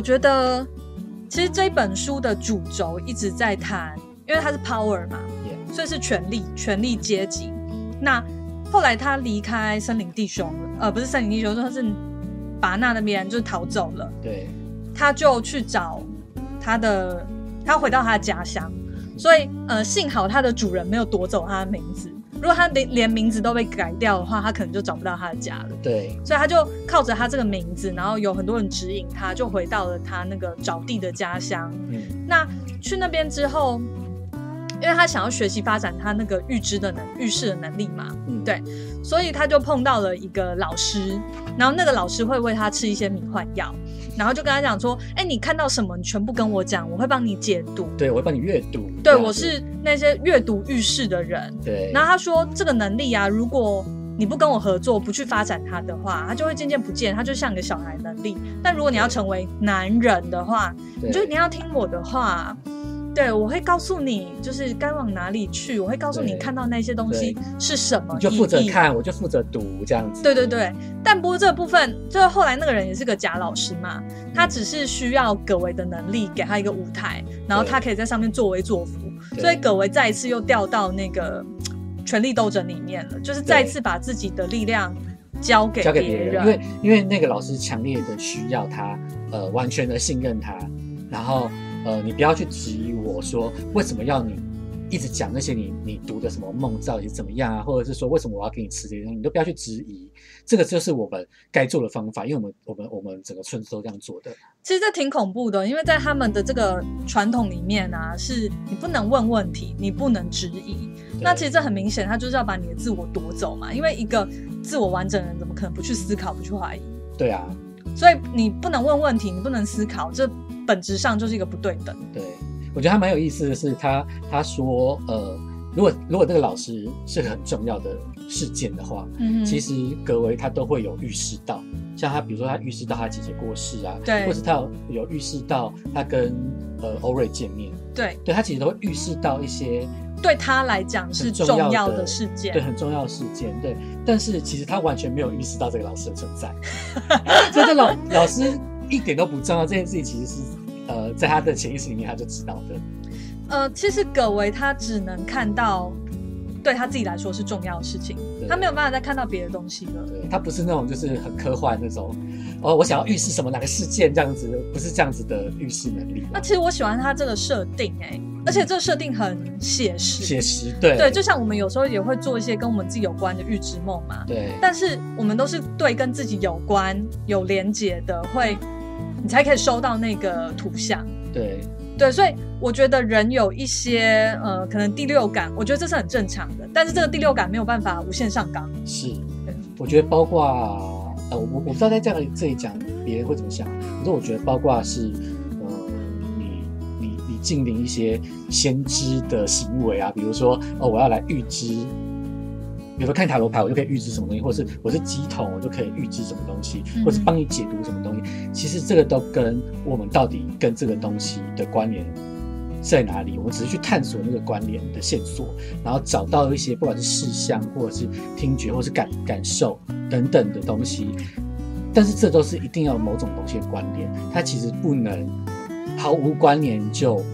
哦，我觉得其实这一本书的主轴一直在谈，因为它是 power 嘛，Yeah 所以是权力、权力阶级。那后来他离开森林弟兄了，呃，不是森林弟兄，说他是拔纳那边就是逃走了，对，他就去找他的，他回到他的家乡，所以呃，幸好他的主人没有夺走他的名字。如果他连连名字都被改掉的话，他可能就找不到他的家了。对，所以他就靠着他这个名字，然后有很多人指引他，就回到了他那个找地的家乡。嗯，那去那边之后，因为他想要学习发展他那个预知的能预示的能力嘛，嗯。对。所以他就碰到了一个老师，然后那个老师会喂他吃一些迷幻药，然后就跟他讲说：“哎、你看到什么，你全部跟我讲，我会帮你解读。对，我会帮你阅读。对我是那些阅读遇事的人。对，然后他说，这个能力啊，如果你不跟我合作，不去发展它的话，它就会渐渐不见，它就像个小孩能力。但如果你要成为男人的话，你就你要听我的话。对，我会告诉你，就是该往哪里去。我会告诉你看到那些东西是什么你就负责。看，我就负责读，这样子。对对对，但不过这部分，就是后来那个人也是个假老师嘛，他只是需要葛维的能力，给他一个舞台，然后他可以在上面作威作福，所以葛维再一次又掉到那个权力斗争里面了，就是再次把自己的力量交给交给别，人，因为因为那个老师强烈的需要他，呃，完全的信任他，然后呃，你不要去质疑我说为什么要你一直讲那些你你读的什么梦到底是怎么样啊，或者是说为什么我要给你吃这些东西，你都不要去质疑，这个就是我们该做的方法，因为我们我们我们整个村子都这样做的，其实这挺恐怖的，因为在他们的这个传统里面啊，是你不能问问题，你不能质疑。那其实这很明显，他就是要把你的自我夺走嘛。因为一个自我完整的人，怎么可能不去思考、不去怀疑？对啊，所以你不能问问题，你不能思考，这本质上就是一个不对等。对，我觉得他蛮有意思的是，他他说，呃，如果如果那个老师是很重要的事件的话，嗯其实格维他都会有预示到，像他比如说他预示到他姐姐过世啊，对。或者他有有预示到他跟呃欧瑞见面，对。对他其实都会预示到一些对他来讲是很重重要的事件。对很重要的事件，对，但是其实他完全没有预示到这个老师的存在，所以这老老师一点都不重要，这件事情其实是呃在他的潜意识里面他就知道的，呃，其实葛维他只能看到对他自己来说是重要的事情，他没有办法再看到别的东西了。对他不是那种就是很科幻那种，哦，我想要预示什么哪个事件这样子，不是这样子的预示能力。那其实我喜欢他这个设定、哎，而且这个设定很写实。写实，对对，就像我们有时候也会做一些跟我们自己有关的预知梦嘛，对但是我们都是对跟自己有关、有连结的，会你才可以收到那个图像。对对，所以我觉得人有一些呃，可能第六感，我觉得这是很正常的。但是这个第六感没有办法无限上纲。是，我觉得包括呃，我我不知道在这样这里讲别人会怎么想，可是我觉得包括是呃，你你你近邻一些先知的行为啊，比如说哦，我要来预知。比如说看塔罗牌，我就可以预知什么东西，或是我是鸡桶，我就可以预知什么东西，嗯或是帮你解读什么东西。其实这个都跟我们到底跟这个东西的关联在哪里，我们只是去探索那个关联的线索，然后找到一些不管是视像，或者是听觉，或是感感受等等的东西。但是这都是一定要有某种东西的关联，它其实不能毫无关联就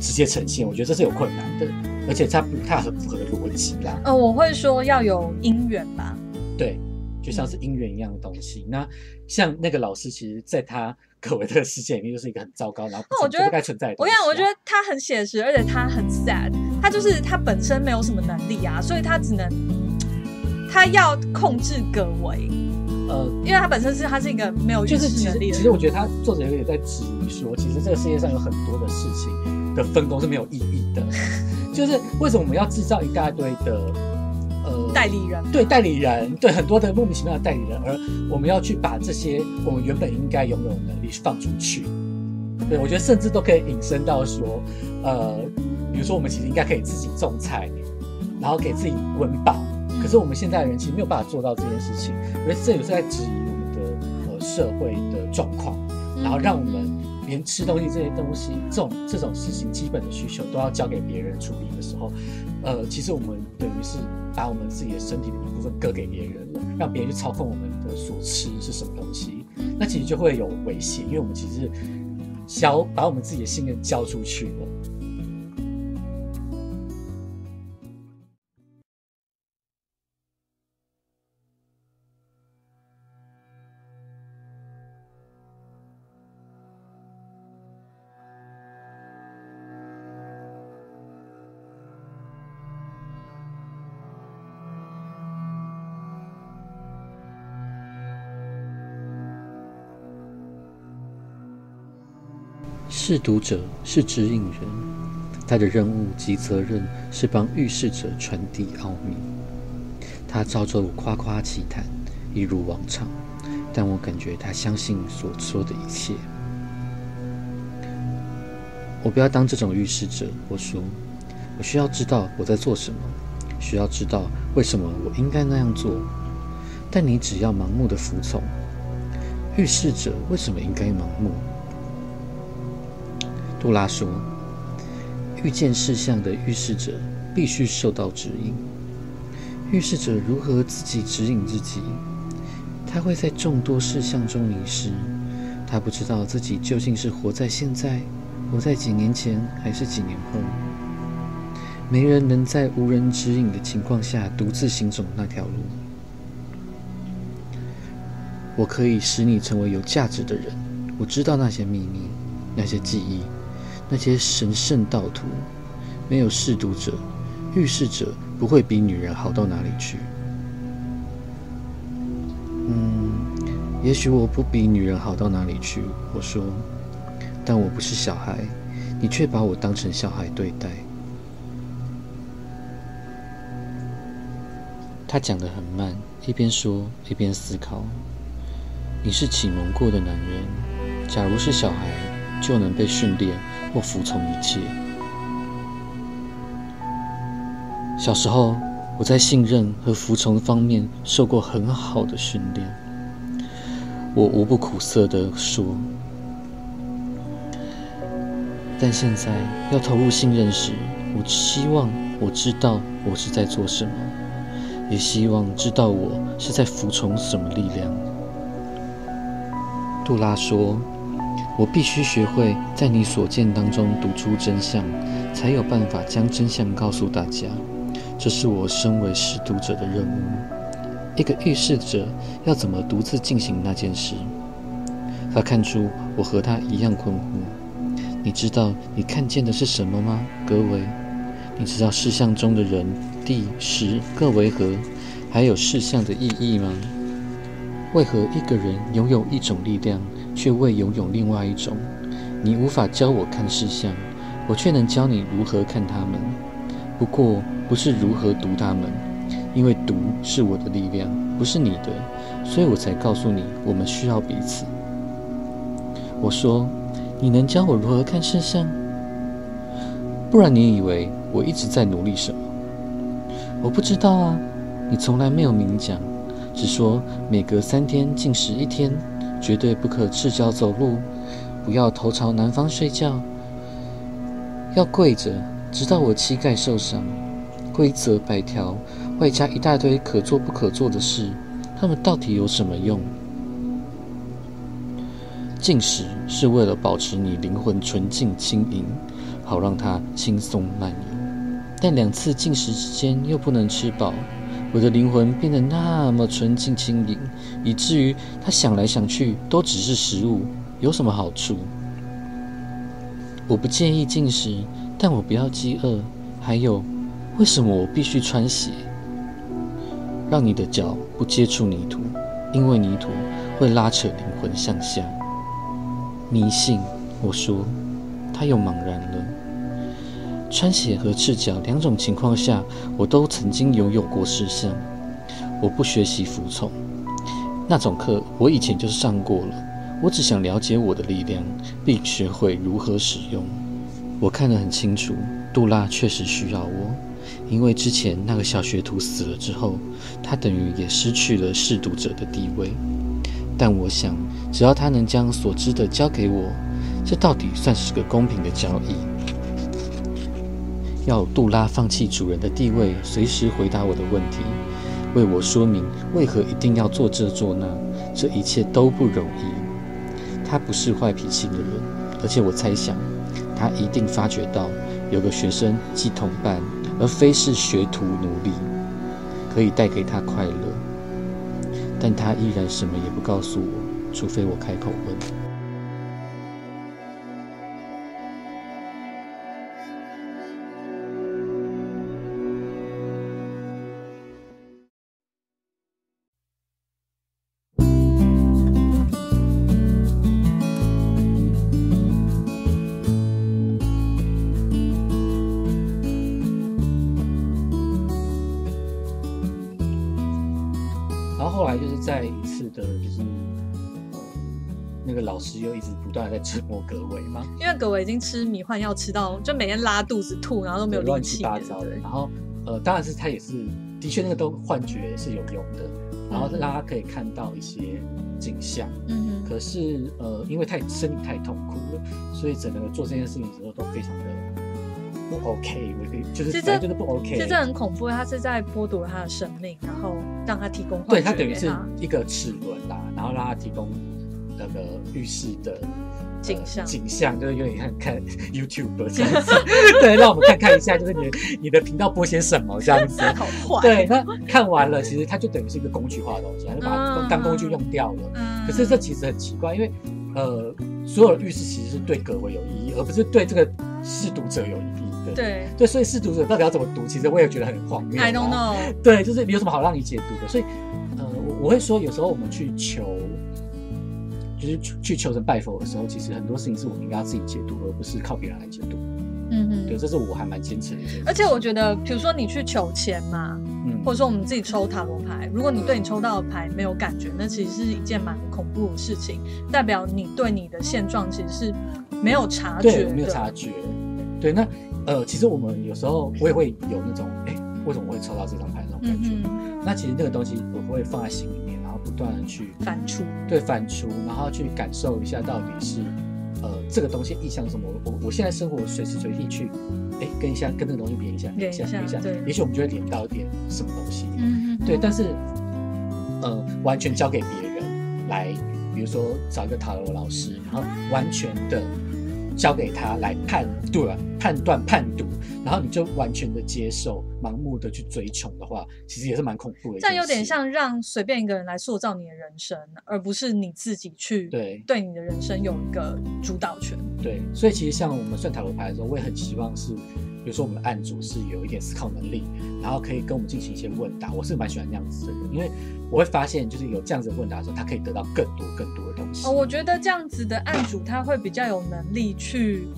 直接呈现。我觉得这是有困难的，而且它不它很符合的逻辑啦。呃，我会说要有因缘吧。对，就像是姻缘一样的东西。那像那个老师，其实在他可为这个世界里面，就是一个很糟糕，然后我觉得不该存在我跟你讲，我觉得他很写实，而且他很 sad，他就是他本身没有什么能力啊，所以他只能他要控制葛维，呃，因为他本身是他是一个没有就是其实知能力的。其实我觉得他作者有点在质疑说，其实这个世界上有很多的事情的分工是没有意义的，就是为什么我们要制造一大堆的呃代理人，对代理人，对很多的莫名其妙的代理人，而我们要去把这些我们原本应该拥有的能力放出去。对，我觉得甚至都可以引申到说，呃，比如说我们其实应该可以自己种菜，然后给自己温饱。可是我们现在的人其实没有办法做到这件事情，我觉得这也是在质疑我们的呃社会的状况，然后让我们连吃东西这些东西这种这种事情基本的需求都要交给别人处理的时候，呃，其实我们等于是把我们自己的身体的一部分割给别人了，让别人去操控我们的所吃是什么东西。那其实就会有危险，因为我们其实交把我们自己的信任交出去了。侍读者是指引人，他的任务及责任是帮预示者传递奥秘。他照着夸夸其谈，一如往常，但我感觉他相信所说的一切。我不要当这种预示者，我说，我需要知道我在做什么，需要知道为什么我应该那样做。但你只要盲目的服从，预示者为什么应该盲目？杜拉说：“遇见事项的预示者必须受到指引。预示者如何自己指引自己？他会在众多事项中迷失。他不知道自己究竟是活在现在，活在几年前，还是几年后。没人能在无人指引的情况下独自行走那条路。我可以使你成为有价值的人。我知道那些秘密，那些记忆。”那些神圣道徒，没有试读者、预示者，不会比女人好到哪里去。嗯，也许我不比女人好到哪里去。我说，但我不是小孩，你却把我当成小孩对待。他讲得很慢，一边说一边思考。你是启蒙过的男人，假如是小孩，就能被训练。或服从一切。小时候，我在信任和服从方面受过很好的训练。我无不苦涩地说，但现在要投入信任时，我希望我知道我是在做什么，也希望知道我是在服从什么力量。杜拉说。我必须学会在你所见当中读出真相，才有办法将真相告诉大家。这是我身为识读者的任务。一个预示者要怎么独自进行那件事？他看出我和他一样困惑。你知道你看见的是什么吗，格维？你知道事项中的人、地、时各为何？还有事项的意义吗？为何一个人拥有一种力量？却未拥有另外一种。你无法教我看事项，我却能教你如何看他们。不过不是如何读他们，因为读是我的力量，不是你的，所以我才告诉你，我们需要彼此。我说，你能教我如何看事项？不然你以为我一直在努力什么？我不知道啊，你从来没有明讲，只说每隔三天进食一天。绝对不可赤脚走路，不要头朝南方睡觉，要跪着，直到我膝盖受伤。规则百条，外加一大堆可做不可做的事，他们到底有什么用？进食是为了保持你灵魂纯净轻盈，好让它轻松漫游。但两次进食之间又不能吃饱。我的灵魂变得那么纯净轻盈，以至于他想来想去都只是食物，有什么好处？我不介意进食，但我不要饥饿。还有，为什么我必须穿鞋？让你的脚不接触泥土，因为泥土会拉扯灵魂向下。迷信，我说，他又茫然了。穿鞋和赤脚两种情况下，我都曾经拥有过事项。我不学习服从，那种课我以前就是上过了。我只想了解我的力量，并学会如何使用。我看得很清楚，杜拉确实需要我，因为之前那个小学徒死了之后，他等于也失去了侍读者的地位。但我想，只要他能将所知的交给我，这到底算是个公平的交易。要杜拉放弃主人的地位，随时回答我的问题，为我说明为何一定要做这做那，这一切都不容易。他不是坏脾气的人，而且我猜想，他一定发觉到有个学生既同伴，而非是学徒奴隶，可以带给他快乐。但他依然什么也不告诉我，除非我开口问。折磨葛伟吗，因为葛伟已经吃迷幻药吃到，就每天拉肚子吐，然后都没有乱七八糟的。然后呃，当然是他也是的确那个都幻觉是有用的，然后让他可以看到一些景象。嗯哼。可是呃，因为太身体太痛苦了，所以整个做这件事情的时候都非常的。不 OK，我可以就是其实就是不 OK，其实这很恐怖，他是在剥夺他的生命，然后让他提供对他等于是一个齿轮啦，然后让他提供那个浴室的景象，景象就是有点像看 YouTube 这样子，对，让我们看看一下，就是你你的频道播些什么这样子，好坏，对，那看完了，其实它就等于是一个工具化的东西，就把它当工具用掉了。嗯，可是这其实很奇怪，因为呃，所有的浴室其实是对各位有意义，而不是对这个试读者有意义。对对，所以试读者到底要怎么读，其实我也觉得很荒谬。I don't know。对，就是有什么好让你解读的？所以，呃，我我会说，有时候我们去求，就是去求神拜佛的时候，其实很多事情是我们应该要自己解读，而不是靠别人来解读。嗯嗯，对，这是我还蛮坚持的。而且我觉得，比如说你去求签嘛，嗯，或者说我们自己抽塔罗牌，如果你对你抽到的牌没有感觉，那其实是一件蛮恐怖的事情，代表你对你的现状其实是没有察觉，对没有察觉。对，那。呃，其实我们有时候我也会有那种，哎，为什么会抽到这张牌那种感觉？那其实那个东西我会放在心里不断的去反刍，对，反刍，然后去感受一下到底是，呃，这个东西意向什么？我我现在生活随时随地去，哎，跟一下跟那个东西连一下，连一下，连一下，对，也许我们就会连到一点什么东西，嗯对，但是，呃，完全交给别人来，比如说找一个塔罗老师，然后完全的。交给他来判断、判断、判读，然后你就完全的接受、盲目的去追求的话，其实也是蛮恐怖的。这样有点像让随便一个人来塑造你的人生，而不是你自己去对对你的人生有一个主导权。对，所以其实像我们算塔罗牌的时候，我也很希望是。比如说，我们的案主是有一点思考能力，然后可以跟我们进行一些问答。我是蛮喜欢那样子的人，因为我会发现，就是有这样子的问答的时候，他可以得到更多更多的东西。哦，我觉得这样子的案主他会比较有能力去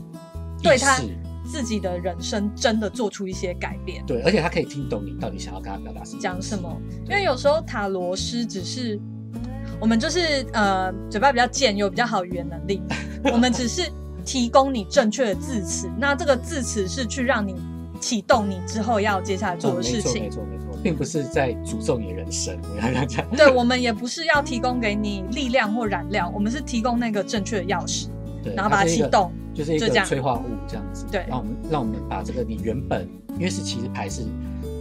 对他自己的人生真的做出一些改变。对，而且他可以听懂你到底想要跟他表达什么，讲什么。因为有时候塔罗师只是我们就是呃嘴巴比较贱，有比较好语言能力，我们只是。提供你正确的字词，那这个字词是去让你启动你之后要接下来做的事情。没错没错，并不是在诅咒你的人生。我要这样讲。对，我们也不是要提供给你力量或燃料，我们是提供那个正确的钥匙，然后把它启动，就是一个催化物这样子。对，让我们让我们把这个你原本，因为是其实牌是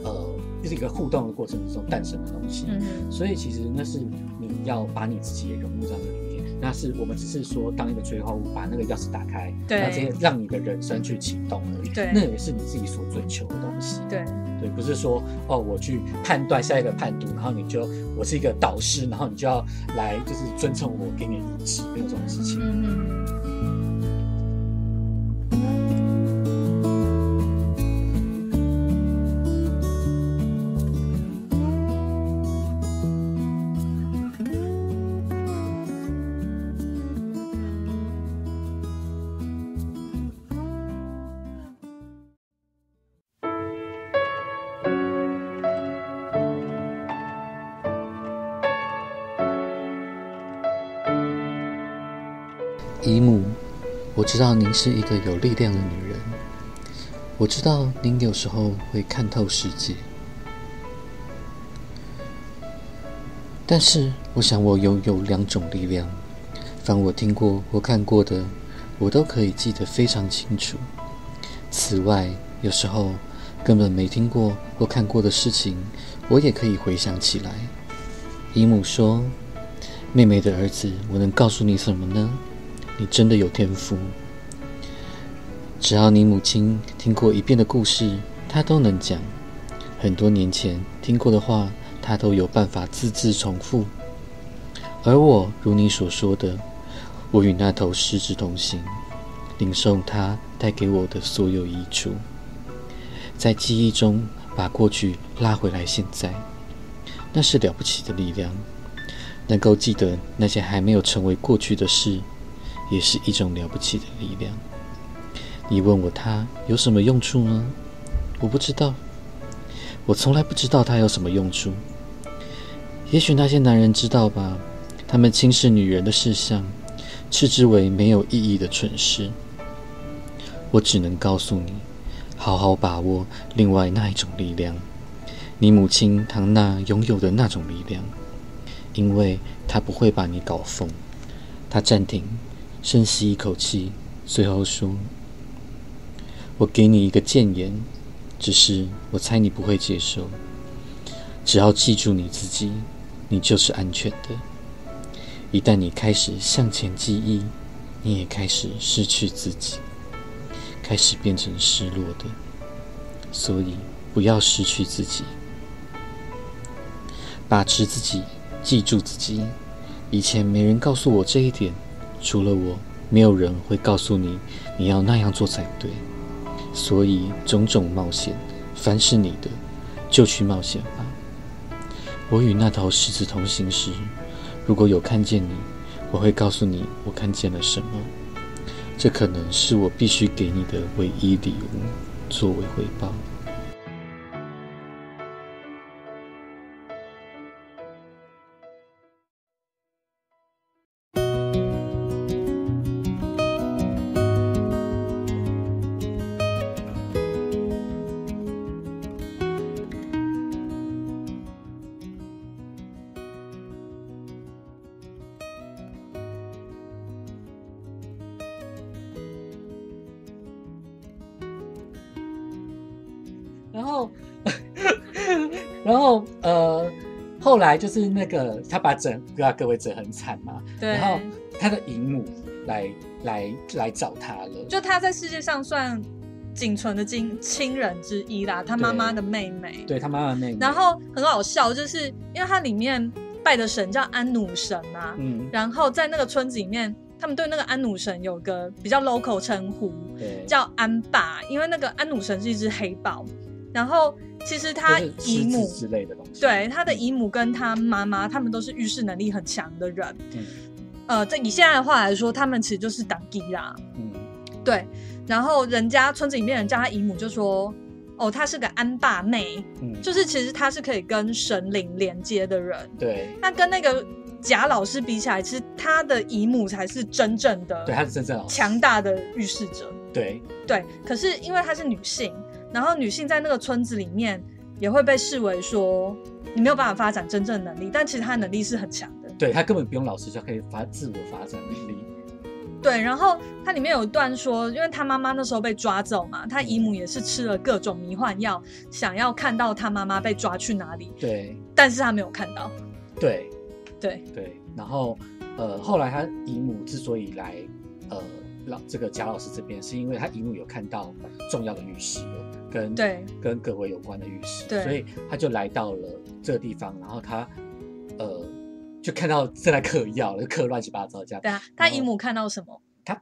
呃，就是一个互动的过程中诞生的东西，嗯所以其实那是你要把你自己也融入这里面。那是我们只是说当一个催化物，把那个钥匙打开，对那这些让你的人生去启动而已。对，那也是你自己所追求的东西。对，对，不是说哦，我去判断下一个判读，然后你就我是一个导师，然后你就要来就是遵从我给你的意志，没有这种事情。姨母，我知道您是一个有力量的女人。我知道您有时候会看透世界，但是我想我拥有两种力量。凡我听过或看过的，我都可以记得非常清楚。此外，有时候根本没听过或看过的事情，我也可以回想起来。姨母说：“妹妹的儿子，我能告诉你什么呢？你真的有天赋。只要你母亲听过一遍的故事，她都能讲；很多年前听过的话，她都有办法字字重复。而我，如你所说的，我与那头狮子同行，领受它带给我的所有益处，在记忆中把过去拉回来。现在，那是了不起的力量。能够记得那些还没有成为过去的事，也是一种了不起的力量。你问我它有什么用处吗？我不知道，我从来不知道它有什么用处。也许那些男人知道吧。他们轻视女人的事项，斥之为没有意义的蠢事。我只能告诉你，好好把握另外那一种力量，你母亲唐娜拥有的那种力量，因为她不会把你搞疯。她暂停，深吸一口气，随后说：“我给你一个谏言，只是我猜你不会接受。只要记住你自己，你就是安全的。”一旦你开始向前记忆，你也开始失去自己，开始变成失落的。所以不要失去自己，把持自己，记住自己。以前没人告诉我这一点，除了我，没有人会告诉你你要那样做才对。所以种种冒险，凡是你的，就去冒险吧。我与那头狮子同行时。如果有看见你，我会告诉你我看见了什么。这可能是我必须给你的唯一礼物，作为回报。来就是那个他把整个各位整很惨嘛，对，然后他的姨母来来来找他了，就他在世界上算仅存的亲亲人之一啦，他妈妈的妹妹，对他妈妈的妹妹。然后很好笑，就是因为它里面拜的神叫安努神啊，嗯，然后在那个村子里面，他们对那个安努神有个比较 local 称呼，对，叫安爸，因为那个安努神是一只黑豹。然后其实他姨母之类的东西，对他的姨母跟他妈妈，他们都是预示能力很强的人。嗯，呃，这以现在的话来说，他们其实就是党基啦。嗯，对。然后人家村子里面人叫他姨母，就说：“哦，她是个安爸妹。”嗯，就是其实她是可以跟神灵连接的人。对。那跟那个贾老师比起来，其实他的姨母才是真正的，对，他是真正强大的预示者。对对。可是因为她是女性。然后女性在那个村子里面也会被视为说你没有办法发展真正能力，但其实她能力是很强的。对她根本不用老师就可以发自我发展能力。对，然后它里面有一段说，因为她妈妈那时候被抓走嘛，她姨母也是吃了各种迷幻药，想要看到她妈妈被抓去哪里。对，但是她没有看到。对，对对。然后呃，后来她姨母之所以来呃老这个贾老师这边，是因为她姨母有看到重要的预示了。跟对跟各位有关的预示，对，所以他就来到了这个地方，然后他呃就看到正在嗑药，嗑乱七八糟这样。对啊，他姨母看到什么？他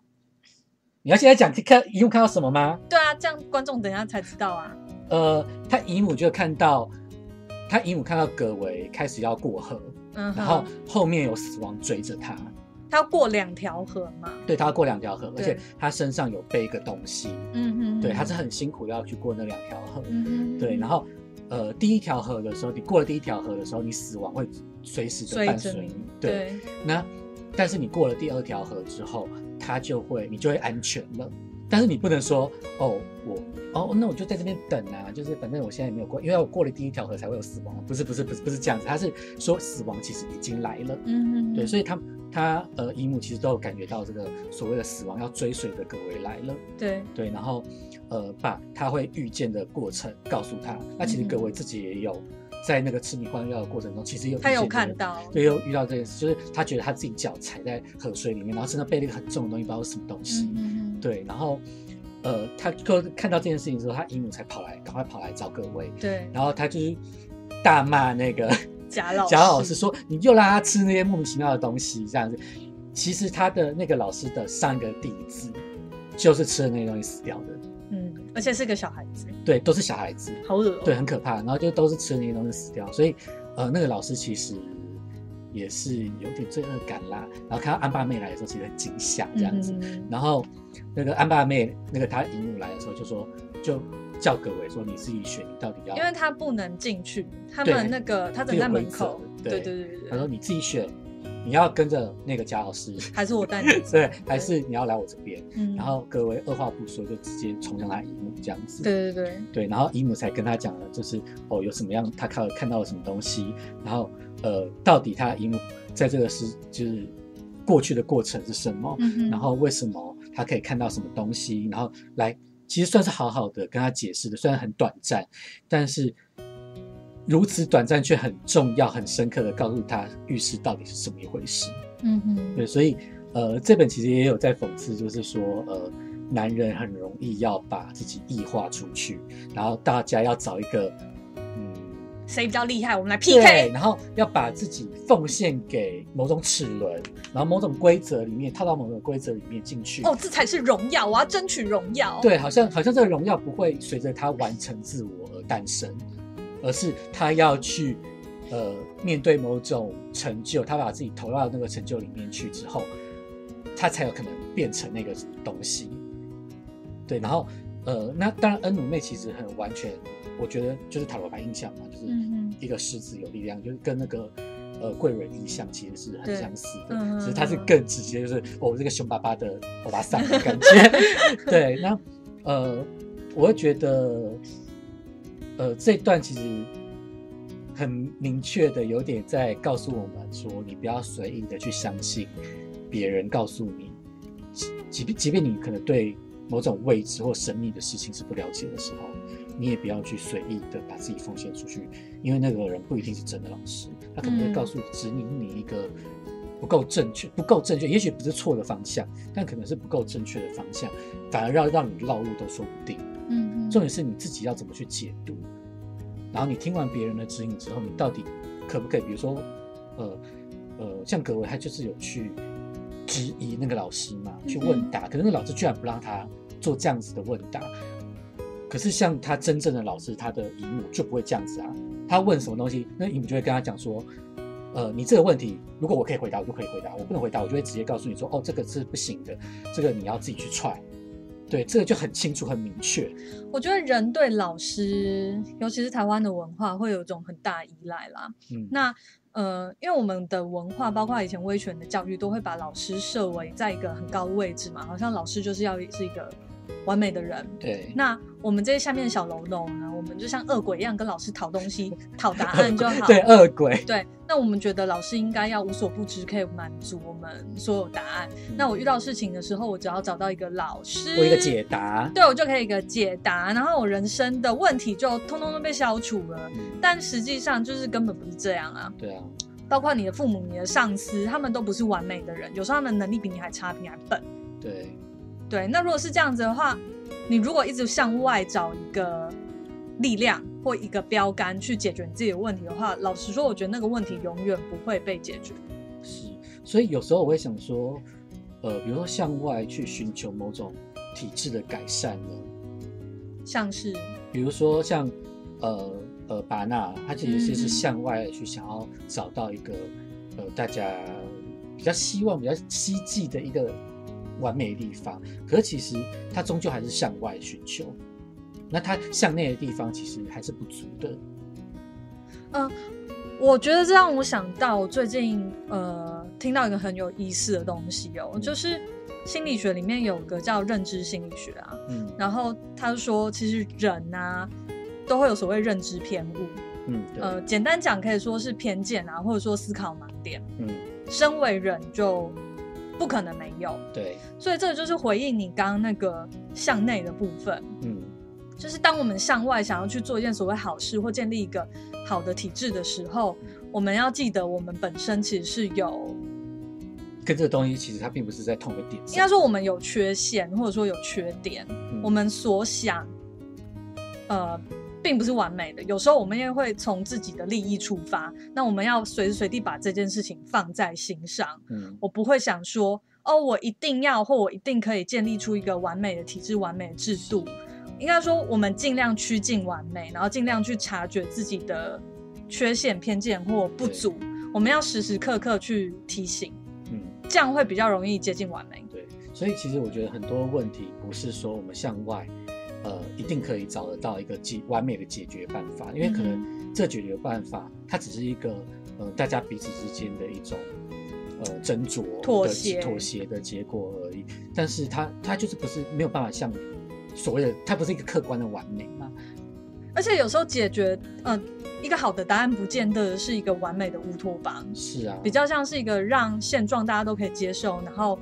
你要现在讲看姨母看到什么吗？对啊，这样观众等一下才知道啊。呃，他姨母就看到他姨母看到葛维开始要过河，嗯，然后后面有死亡追着他。他要过两条河嘛？对，他要过两条河，而且他身上有背一个东西。嗯嗯，对，他是很辛苦要去过那两条河。嗯嗯，对，然后呃，第一条河的时候，你过了第一条河的时候，你死亡会随时的伴随你。对，那但是你过了第二条河之后，他就会你就会安全了。但是你不能说哦，我哦，那我就在这边等啊，就是反正我现在也没有过，因为我过了第一条河才会有死亡。不是不是不是不是这样子，他是说死亡其实已经来了。嗯嗯，对，所以他他呃姨母其实都有感觉到这个所谓的死亡要追随着葛维来了。对。对，然后呃把他会遇见的过程告诉他，那其实葛维自己也有在那个吃迷幻药的过程中，其实有他有看到，对，又遇到这件事，就是他觉得他自己脚踩在河水里面，然后身上背了一个很重的东西，不知道是什么东西。对，然后呃，他就看到这件事情之后，他姨母才跑来，赶快跑来找各位，对，然后他就是大骂那个贾老贾老师说：“你又让他吃那些莫名其妙的东西，这样子。”其实他的那个老师的上一个弟子就是吃了那些东西死掉的，嗯，而且是个小孩子，对，都是小孩子，好恶、哦，对，，很可怕。然后就都是吃了那些东西死掉，所以呃，那个老师其实也是有点罪恶感啦。然后看到安爸妹来的时候，其实很惊吓这样子。嗯然后那个安爸妹那个他姨母来的时候，就说就叫各位说你自己选，你到底要因为他不能进去，他对们那个他只在门口，对对对对他说，你自己选，你要跟着那个贾老师，还是我带你 走，对，还是你要来我这边？嗯，然后各位二话不说就直接冲向他姨母这样子，对对对，对，然后姨母才跟他讲了，就是哦有什么样他看看到了什么东西，然后呃到底他姨母在这个是就是过去的过程是什么，然后为什么他可以看到什么东西，然后来其实算是好好的跟他解释的，虽然很短暂，但是如此短暂却很重要、很深刻的告诉他浴室到底是怎么一回事。嗯哼，对，所以呃，这本其实也有在讽刺，就是说呃，男人很容易要把自己异化出去，然后大家要找一个嗯。谁比较厉害，我们来，PK，然后要把自己奉献给某种齿轮，然后某种规则里面套到某种规则里面进去。哦，这才是荣耀，我要争取荣耀，，对，好像好像这个荣耀不会随着他完成自我而诞生，而是他要去呃面对某种成就，他把自己投到那个成就里面去之后，他才有可能变成那个东西。对，然后呃，那当然恩努妹其实很完全，我觉得就是塔罗牌印象嘛，就是嗯一个狮子有力量，就是跟那个。呃，贵人印象其实是很相似的，嗯只是它是更直接，就是哦，这个凶巴巴的欧巴桑的感觉。对，那呃，我会觉得，呃，这段其实很明确的，有点在告诉我们说，你不要随意的去相信别人告诉你，即即便即便你可能对某种未知或神秘的事情是不了解的时候，你也不要去随意的把自己奉献出去，因为那个人不一定是真的老师，他可能会告诉指引你一个不够正确、不够正确，也许不是错的方向，但可能是不够正确的方向，反而要让你绕路都说不定。嗯哼，重点是你自己要怎么去解读，然后你听完别人的指引之后，你到底可不可以，比如说，呃呃，像葛维他就是有去质疑那个老师嘛，去问答，可是那个老师居然不让他做这样子的问答。可是像他真正的老师，他的姨母就不会这样子啊，他问什么东西，那姨母就会跟他讲说，呃，你这个问题如果我可以回答，我就可以回答；我不能回答，我就会直接告诉你说，哦，这个是不行的，这个你要自己去踹。对，这个就很清楚、很明确。我觉得人对老师，尤其是台湾的文化，会有一种很大依赖啦。嗯，那呃，因为我们的文化，包括以前威权的教育，都会把老师设为在一个很高的位置嘛，好像老师就是要是一个完美的人。对，那我们这些下面的小喽啰呢，我们就像恶鬼一样跟老师讨东西、讨答案就好。对，恶鬼。对，那我们觉得老师应该要无所不知，可以满足我们所有答案。那我遇到事情的时候，我只要找到一个老师，我一个解答。对我就可以一个解答，然后我人生的问题就通通都被消除了。嗯，但实际上就是根本不是这样啊！对啊，包括你的父母、你的上司，他们都不是完美的人，有时候他们能力比你还差，比你还笨。对，对，那如果是这样子的话，你如果一直向外找一个力量或一个标杆去解决你自己的问题的话，老实说，我觉得那个问题永远不会被解决。是。所以有时候我会想说，呃，比如说向外去寻求某种体制的改善呢，像是，比如说像呃呃巴纳，他其实是向外去想要找到一个呃大家比较希望、比较希冀的一个完美的地方，可是其实他终究还是向外寻求。那他向内的地方其实还是不足的。嗯、我觉得这让我想到最近呃听到一个很有意思的东西哦，嗯就是心理学里面有个叫认知心理学啊，嗯然后他说其实人啊都会有所谓认知偏误，嗯，对，呃，简单讲可以说是偏见啊，或者说思考盲点。嗯身为人就不可能没有，对，所以这个就是回应你刚刚那个向内的部分，嗯。就是当我们向外想要去做一件所谓好事或建立一个好的体制的时候，我们要记得我们本身其实是有，跟这个东西其实它并不是在同一个点上。应该说我们有缺陷，或者说有缺点，嗯。我们所想，呃，并不是完美的。有时候我们也会从自己的利益出发，那我们要随时随地把这件事情放在心上。嗯我不会想说，哦，我一定要或我一定可以建立出一个完美的体制、完美的制度。应该说，我们尽量趋近完美，然后尽量去察觉自己的缺陷、偏见或不足。我们要时时刻刻去提醒，嗯，这样会比较容易接近完美。对，所以其实我觉得很多问题不是说我们向外，呃，一定可以找得到一个解完美的解决办法，因为可嗯能这解决办法它只是一个呃大家彼此之间的一种呃斟酌妥协妥协的结果而已，但是它它就是不是没有办法像所谓的它不是一个客观的完美嘛，而且有时候解决，呃，一个好的答案不见得是一个完美的乌托邦，是啊，比较像是一个让现状大家都可以接受，然后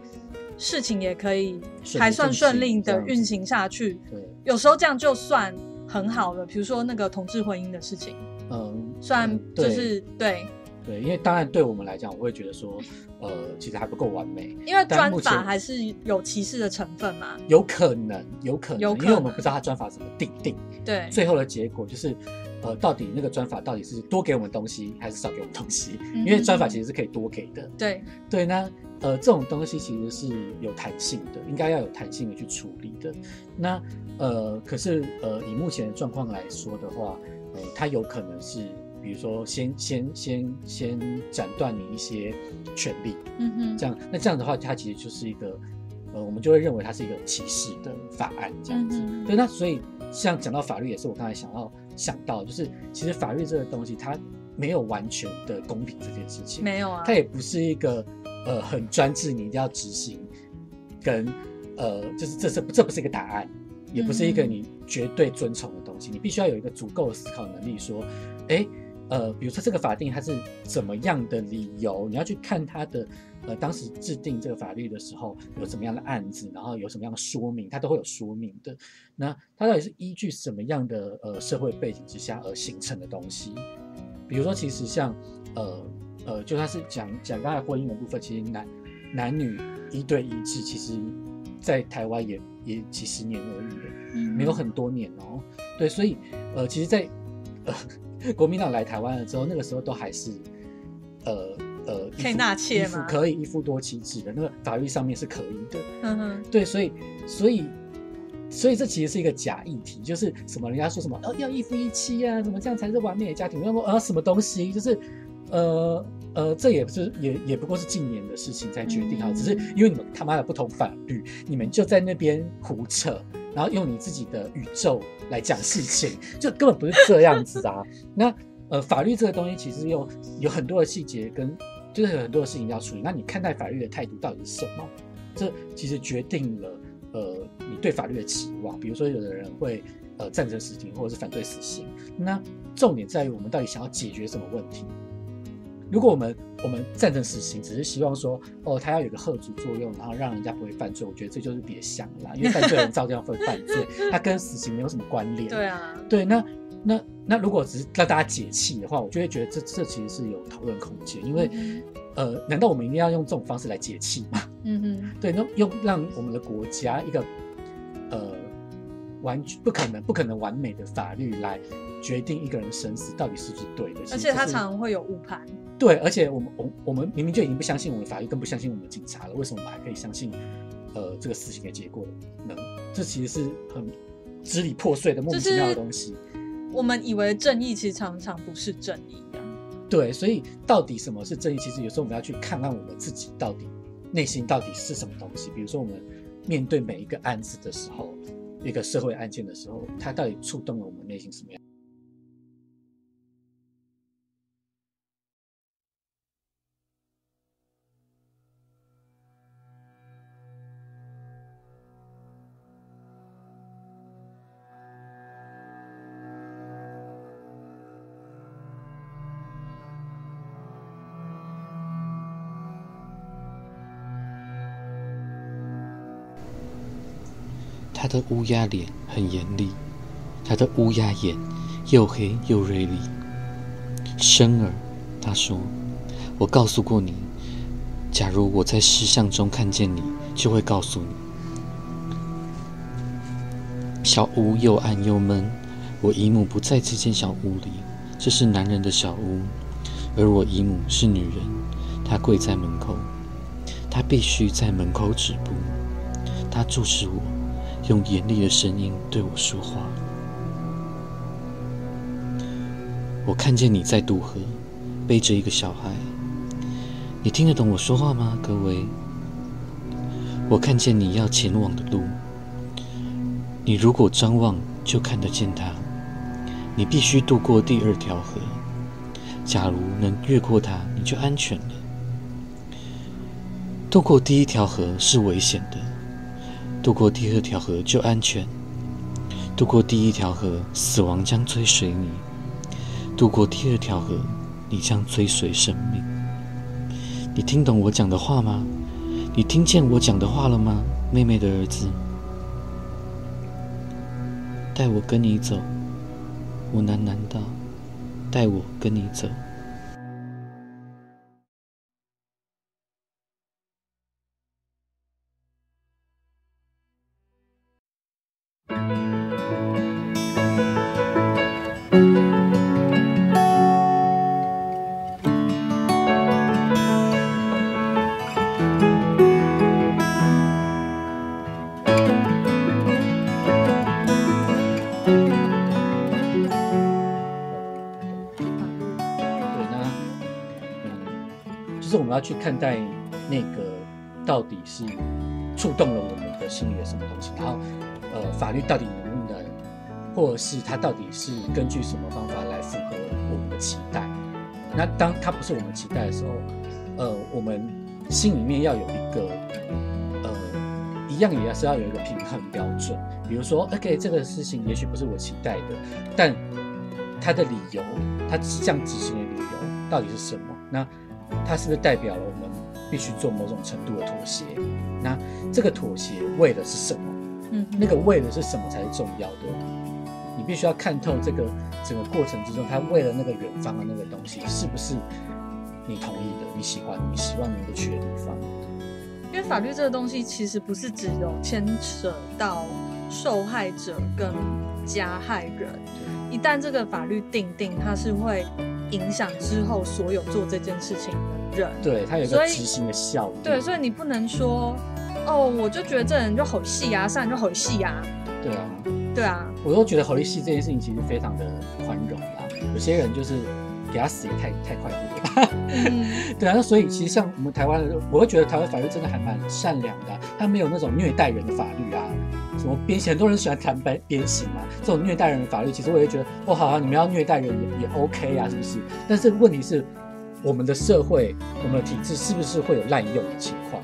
事情也可以还算顺利的运行下去。对，有时候这样就算很好了，比如说那个同志婚姻的事情，嗯，虽然嗯对。就是对，对，因为当然对我们来讲，我会觉得说，呃，其实还不够完美，因为专法还是有歧视的成分嘛。有可能，有可能，有可能。因为我们不知道他专法怎么定定，对，最后的结果就是，呃，到底那个专法到底是多给我们东西，还是少给我们东西？嗯因为专法其实是可以多给的。对，对，那呃，这种东西其实是有弹性的，应该要有弹性的去处理的。那呃，可是呃，以目前的状况来说的话，呃，它有可能是，比如说先先先先斩断你一些权利，嗯哼，这样，那这样的话，它其实就是一个，呃，我们就会认为它是一个歧视的法案这样子。嗯对，那所以像讲到法律，也是我刚才想要想到，就是其实法律这个东西，它没有完全的公平这件事情，没有啊。它，也不是一个呃很专制，你一定要执行，跟呃，就是这是这不是一个答案，也不是一个嗯。你绝对遵从的东西，你必须要有一个足够的思考能力，说，哎。呃，比如说这个法定它是怎么样的理由，你要去看它的呃当时制定这个法律的时候有什么样的案子，然后有什么样的说明，它都会有说明的。那它到底是依据什么样的呃社会背景之下而形成的东西？比如说，其实像呃呃，就算是讲讲刚才婚姻的部分，其实男男女一对一制，其实在台湾也也几十年而已了。嗯没有很多年哦。对，所以呃，其实在，呃国民党来台湾了之后，那个时候都还是呃呃可以纳妾吗可以一夫多妻制的，那个法律上面是可以的。嗯哼，对，所以所以所以这其实是一个假议题，就是什么人家说什么哦要一夫一妻啊，怎么这样才是完美的家庭？要说啊什么东西，就是呃。呃，这也不是也也不过是近年的事情在决定啊，嗯只是因为你们他妈的不同法律，你们就在那边胡扯，然后用你自己的宇宙来讲事情，就根本不是这样子啊。那呃，法律这个东西其实有有很多的细节跟就是有很多的事情要处理。那你看待法律的态度到底是什么？这其实决定了呃你对法律的期望。比如说，有的人会呃赞成死刑或者是反对死刑，那重点在于我们到底想要解决什么问题。如果我们我们赞成死刑，只是希望说，哦，它要有个贺阻作用，然后让人家不会犯罪，我觉得这就是别想了啦，因为犯罪人照样会犯罪，它跟死刑没有什么关联。对啊，对，那那那如果只是让大家解气的话，我就会觉得这这其实是有讨论空间，因为嗯呃，难道我们一定要用这种方式来解气吗？嗯嗯，对，那用让我们的国家一个呃完全不可能不可能完美的法律来决定一个人生死到底是不是对的，而且它实这是常常会有误判。对，而且我们我我们明明就已经不相信我们的法律，更不相信我们的警察了，为什么我们还可以相信呃这个事情的结果呢？这其实是很支离破碎的莫名其妙的东西。我们以为正义，其实常常不是正义啊。对，所以到底什么是正义？其实有时候我们要去看看我们自己到底内心到底是什么东西。比如说我们面对每一个案子的时候，一个社会案件的时候，它到底触动了我们内心什么样？他的乌鸦脸很严厉，他的乌鸦眼又黑又锐利，生儿，他说：“我告诉过你，假如我在石像中看见你，就会告诉你。”小屋又暗又闷，我姨母不在这间小屋里，这是男人的小屋，而我姨母是女人，她跪在门口，她必须在门口止步，她注视我，用严厉的声音对我说话。我看见你在渡河，背着一个小孩。你听得懂我说话吗，各位？我看见你要前往的路。你如果张望，就看得见它。你必须渡过第二条河。假如能越过它，你就安全了。渡过第一条河是危险的，渡过第二条河就安全。渡过第一条河，死亡将追随你。渡过第二条河，你将追随生命。你听懂我讲的话吗？你听见我讲的话了吗，妹妹的儿子？带我跟你走，我喃喃道：“带我跟你走。”们要去看待那个到底是触动了我们的心里的什么东西，然后呃，法律到底能不能，或者是它到底是根据什么方法来符合我们的期待？那当它不是我们期待的时候，呃，我们心里面要有一个呃，一样也是要有一个平衡标准。比如说，OK，这个事情也许不是我期待的，但它的理由，它这样执行的理由到底是什么？那它是不是代表了我们必须做某种程度的妥协？那这个妥协为的是什么？嗯，那个为的是什么才是重要的？你必须要看透这个整个过程之中，他为了那个远方的那个东西，是不是你同意的？你喜欢、你希望能够去的地方？因为法律这个东西其实不是只有牵扯到受害者跟加害人，一旦这个法律定定，它是会影响之后所有做这件事情的人。对，他有一个执行的效果。对，所以你不能说，哦，我就觉得这人就好戏啊，上人就好戏啊，对啊，对啊，我都觉得侯立系这件事情其实非常的宽容啦。有些人就是给他死也太太快活了吧？嗯，对啊，那所以其实像我们台湾的，我会觉得台湾法律真的还蛮善良的啊、它没有那种虐待人的法律啊，什么鞭刑，很多人喜欢谈鞭鞭刑嘛，这种虐待人的法律，其实我也觉得，哦，好啊，你们要虐待人也也 OK 啊，是不是？但是问题是，我们的社会，我们的体制是不是会有滥用的情况？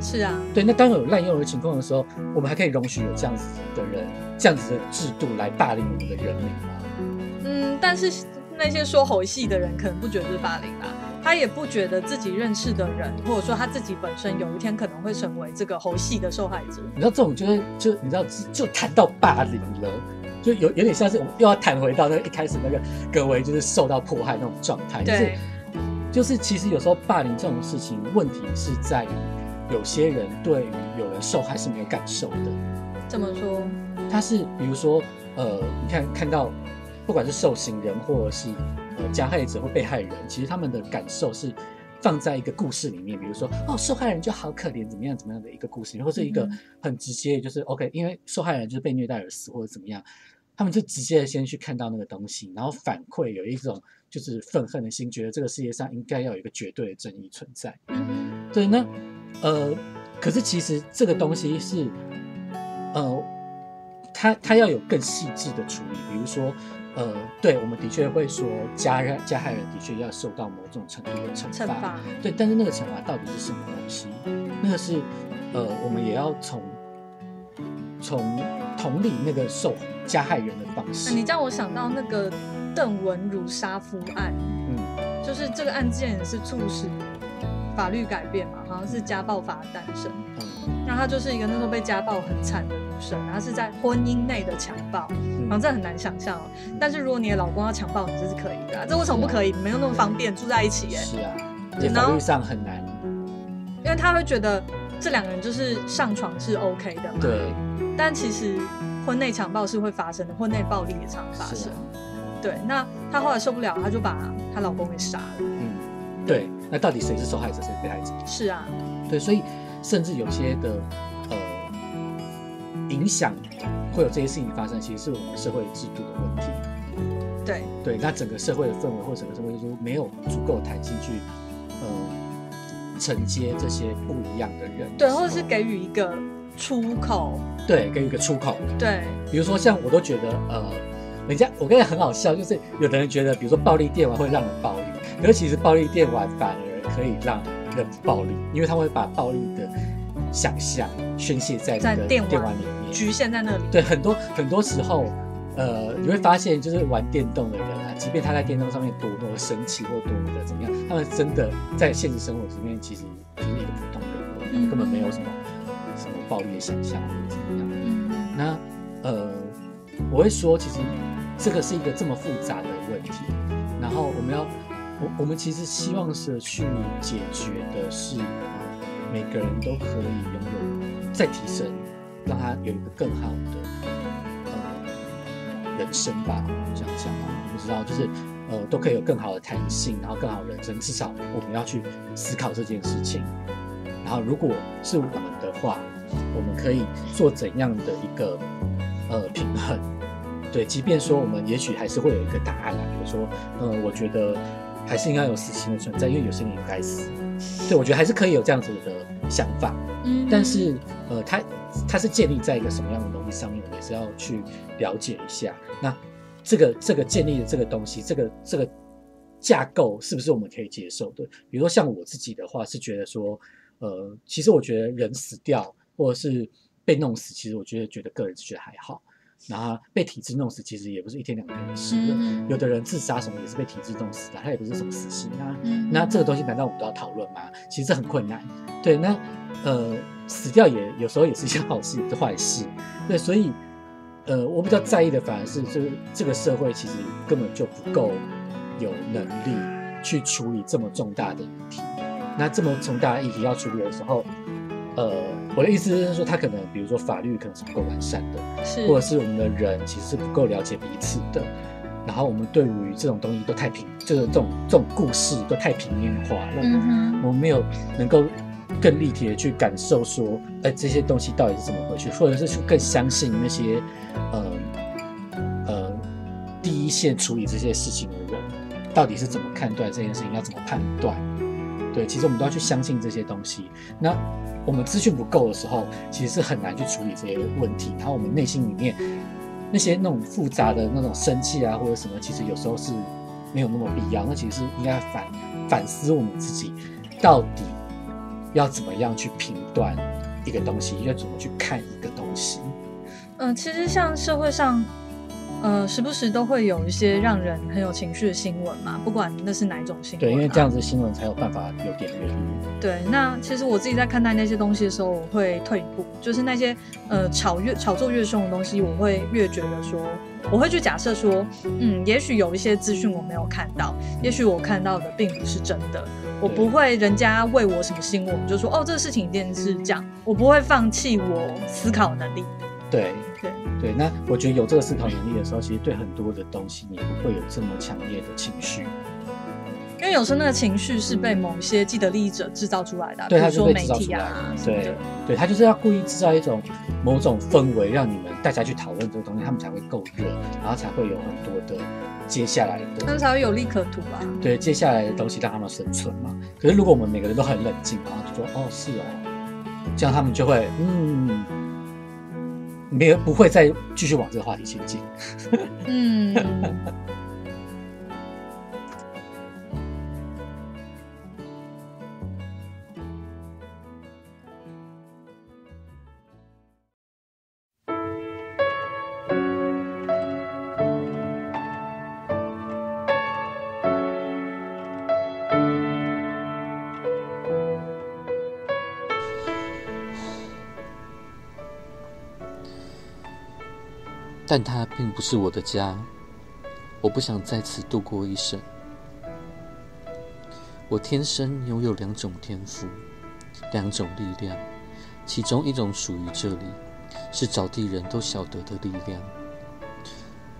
是啊，对，那当有滥用的情况的时候，我们还可以容许有这样子的人、这样子的制度来霸凌我们的人民吗？嗯，但是那些说猴戏的人可能不觉得是霸凌啦，他也不觉得自己认识的人，或者说他自己本身有一天可能会成为这个猴戏的受害者。你知道这种就是就你知道就谈到霸凌了，就有有点像是我们又要谈回到那一开始那个各位就是受到迫害那种状态，就是对，就是其实有时候霸凌这种事情，问题是在于有些人对于有人受害是没有感受的，怎么说，他是比如说呃，你看看到不管是受刑人或者是呃加害者或被害人，其实他们的感受是放在一个故事里面，比如说哦，受害人就好可怜，怎么样怎么样的一个故事或是一个嗯很直接，就是 OK，因为受害人就是被虐待而死或者怎么样，他们就直接地先去看到那个东西，然后反馈有一种就是愤恨的心，觉得这个世界上应该要有一个绝对的正义存在。嗯对，那呃，可是其实这个东西是呃，它它要有更细致的处理，比如说。呃，对，我们的确会说加害加害人的确要受到某种程度的惩罚，惩罚，对，但是那个惩罚到底是什么东西？那个是呃，我们也要从从同理那个受加害人的方式。你让我想到那个邓文如杀夫案，嗯，就是这个案件也是促使法律改变嘛，好像是家暴法的诞生。嗯那他就是一个那时候被家暴很惨的女生，然后是在婚姻内的强暴，然后嗯这很难想象哦。但是如果你的老公要强暴你，这是可以的、啊，这为什么不可以？你们又那么方便住在一起耶、是啊，而且然后法律上很难。因为他会觉得这两个人就是上床是 OK 的嘛。对，但其实婚内强暴是会发生的，婚内暴力也常发生。啊，对，那她后来受不了，她就把她老公给杀了。嗯，对。那到底谁是受害者，谁是被害者？是啊，对，所以甚至有些的呃影响会有这些事情发生，其实是我们社会制度的问题。对，对，那整个社会的氛围或整个社会就是没有足够弹性去呃承接这些不一样的人，对，或者是给予一个出口。对给予一个出口。对，比如说像我都觉得呃，人家我跟你很好笑，就是有的人觉得，比如说暴力电玩会让人暴力，可是其实暴力电玩反而可以让人暴力，因为他会把暴力的想象宣泄在那个电玩电玩里面。局限在那里。对，很多很多时候，呃，你会发现，就是玩电动的人啊，即便他在电动上面多么的生气或多么的怎么样，他们真的在现实生活里面其实就是一个普通人，嗯根本没有什么什么暴力的想象或者怎么样。嗯，那呃，我会说，其实这个是一个这么复杂的问题，然后我们要，我我们其实希望是去解决的是，呃，每个人都可以拥有再提升，让他有一个更好的呃人生吧，这样讲啊，我不知道，就是呃都可以有更好的弹性，然后更好人生，至少我们要去思考这件事情。然后，如果是我们的话，我们可以做怎样的一个呃平衡？对，即便说我们也许还是会有一个答案啦，比如说，呃，我觉得还是应该有死刑的存在，因为有些人也该死。对，我觉得还是可以有这样子的想法，嗯但是呃，它它是建立在一个什么样的东西上面，我们也是要去了解一下。那这个这个建立的这个东西，这个这个架构是不是我们可以接受的？比如说像我自己的话，是觉得说，呃，其实我觉得人死掉或者是被弄死，其实我觉得觉得个人是觉得还好。然后被体制弄死，其实也不是一天两天的事。嗯有的人自杀什么也是被体制弄死的，他也不是什么死刑啊。嗯那这个东西难道我们都要讨论吗？其实这很困难。对，那呃，死掉也有时候也是一件好事，也是坏事。对，所以呃，我比较在意的反而是，就是这个社会其实根本就不够有能力去处理这么重大的议题。那这么重大的议题要处理的时候，呃，我的意思是说，他可能比如说法律可能是不够完善的，是或者是我们的人其实是不够了解彼此的，然后我们对于这种东西都太平，就是这种这种故事都太平面化了，我们没有能够更立体的去感受说，哎，这些东西到底是怎么回去，或者是去更相信那些呃呃第一线处理这些事情的人，到底是怎么看待这件事情，要怎么判断。对，其实我们都要去相信这些东西。那我们资讯不够的时候，其实是很难去处理这些问题。然后我们内心里面那些那种复杂的那种生气啊，或者什么，其实有时候是没有那么必要。那其实是应该反反思我们自己，到底要怎么样去评断一个东西，要怎么去看一个东西。嗯、其实像社会上，呃，时不时都会有一些让人很有情绪的新闻嘛，不管那是哪一种新闻、对，因为这样。子新闻才有办法有点阅率。对，那其实我自己在看待那些东西的时候，我会退一步，就是那些呃炒越炒作越凶的东西，我会越觉得说，我会去假设说，嗯，也许有一些资讯我没有看到，也许我看到的并不是真的，我不会人家为我什么新闻，我就说哦，这个事情一定是这样，我不会放弃我思考能力。对对对，那我觉得有这个思考能力的时候，其实对很多的东西你不会有这么强烈的情绪。因为有时候那个情绪是被某些既得利益者制造出来的啊、对，比如说它是被媒体啊制造出来的。对。对，他就是要故意制造一种某种氛围，让你们大家去讨论这个东西，他们才会够热，然后才会有很多的接下来的他们才会有利可图啊。对接下来的东西让他们生存嘛。可是如果我们每个人都很冷静，然后就说哦是哦，这样他们就会嗯，没有不会再继续往这个话题前进。嗯，但它并不是我的家。我不想在此度过一生。我天生拥有两种天赋，两种力量，其中一种属于这里，是找地人都晓得的力量。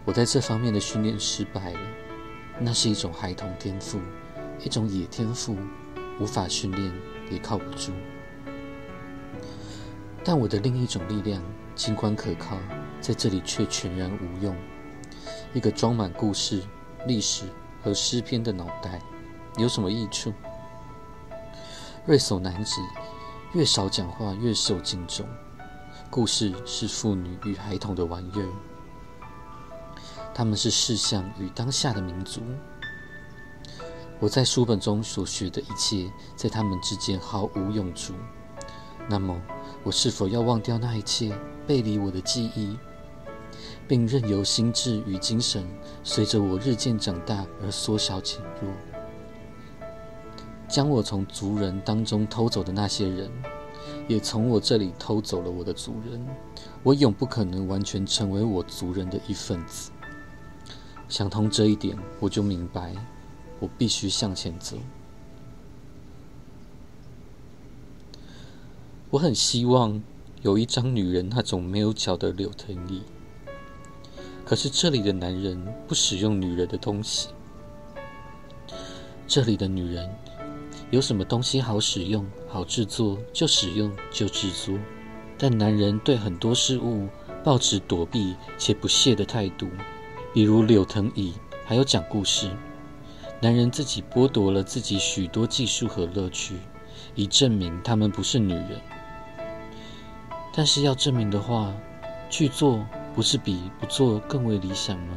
我在这方面的训练失败了，那是一种孩童天赋，一种野天赋，无法训练，也靠不住。但我的另一种力量，尽管可靠，在这里却全然无用。一个装满故事、历史和诗篇的脑袋，有什么益处？瑞索男子越少讲话，越受敬重。故事是妇女与孩童的玩意儿，他们是世相与当下的民族。我在书本中所学的一切，在他们之间毫无用处。那么，我是否要忘掉那一切，背离我的记忆？并任由心智与精神随着我日渐长大而缩小减弱，将我从族人当中偷走的那些人，也从我这里偷走了我的族人。我永不可能完全成为我族人的一份子。想通这一点，我就明白，我必须向前走。我很希望有一张女人那种没有脚的柳藤椅。可是这里的男人不使用女人的东西。这里的女人有什么东西好使用、好制作就使用就制作，但男人对很多事物抱持躲避且不屑的态度，比如柳藤椅，还有讲故事。男人自己剥夺了自己许多技术和乐趣，以证明他们不是女人。但是要证明的话，去做。不是比不做更为理想吗？